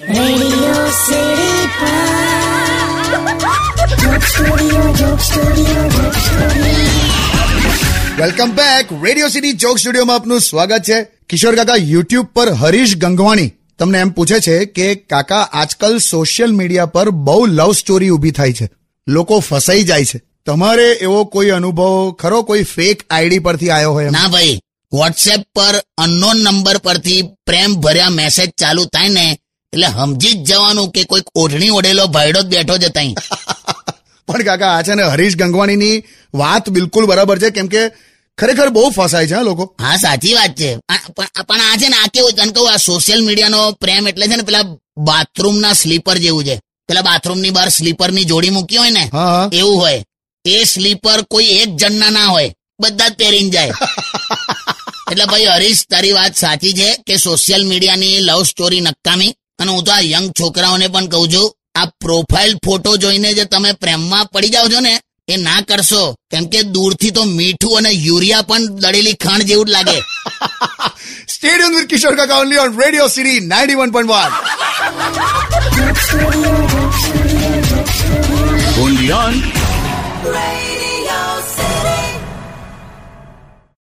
Welcome back. Radio city joke સ્ટુડિયોમાં આપનું સ્વાગત છે. કિશોર કાકા, યુટ્યુબ પર હરીશ ગંગવાણી તમને એમ પૂછે છે કે કાકા, આજકાલ સોશિયલ મીડિયા પર બહુ લવ સ્ટોરી ઊભી થાય છે. લોકો ફસાઈ જાય છે. તમારે એવો કોઈ અનુભવ, ખરો કોઈ ફેક આઈડી પરથી આવ્યો હોય ના ભાઈ. વોટ્સએપ પર અનનોન નંબર પરથી પ્રેમ ભર્યા મેસેજ ચાલુ થાય ને એટલે સમજી જ જવાનું કે કોઈક ઓઢણી ઓઢેલો ભાઈડો જ બેઠો છે ત્યાં પણ કાકા આ છે ને હરીશ ગંગવાણીની વાત બિલકુલ બરાબર છે કેમ કે ખરેખર બહુ ફસાય છે લોકો. હા સાચી વાત છે. પણ આ છે ને આ કેવું તને કહું આ સોશિયલ મીડિયાનો પ્રેમ એટલે છે ને પેલા બાથરૂમના સ્લીપર જેવું છે. પેલા બાથરૂમની બહાર સ્લીપરની જોડી મૂકી હોય ને એવું હોય. એ સ્લીપર કોઈ એક જણના ના હોય. બધા જ પહેરીને જાય. એટલે ભાઈ હરીશ તારી વાત સાચી છે કે સોશિયલ મીડિયાની લવ સ્ટોરી નકામી. અને હું તો આ યંગ છોકરાઓને પણ કહું છું આ પ્રોફાઇલ ફોટો જોઈને જે તમે પ્રેમમાં પડી જાવ છો ને એ ના કરશો. કેમ કે દૂરથી તો મીઠું અને યુરિયા પણ દળેલી ખાણ જેવું જ લાગે. સ્ટેડિયમ વિથ કિશોર કાકા only on radio city 91.1 only on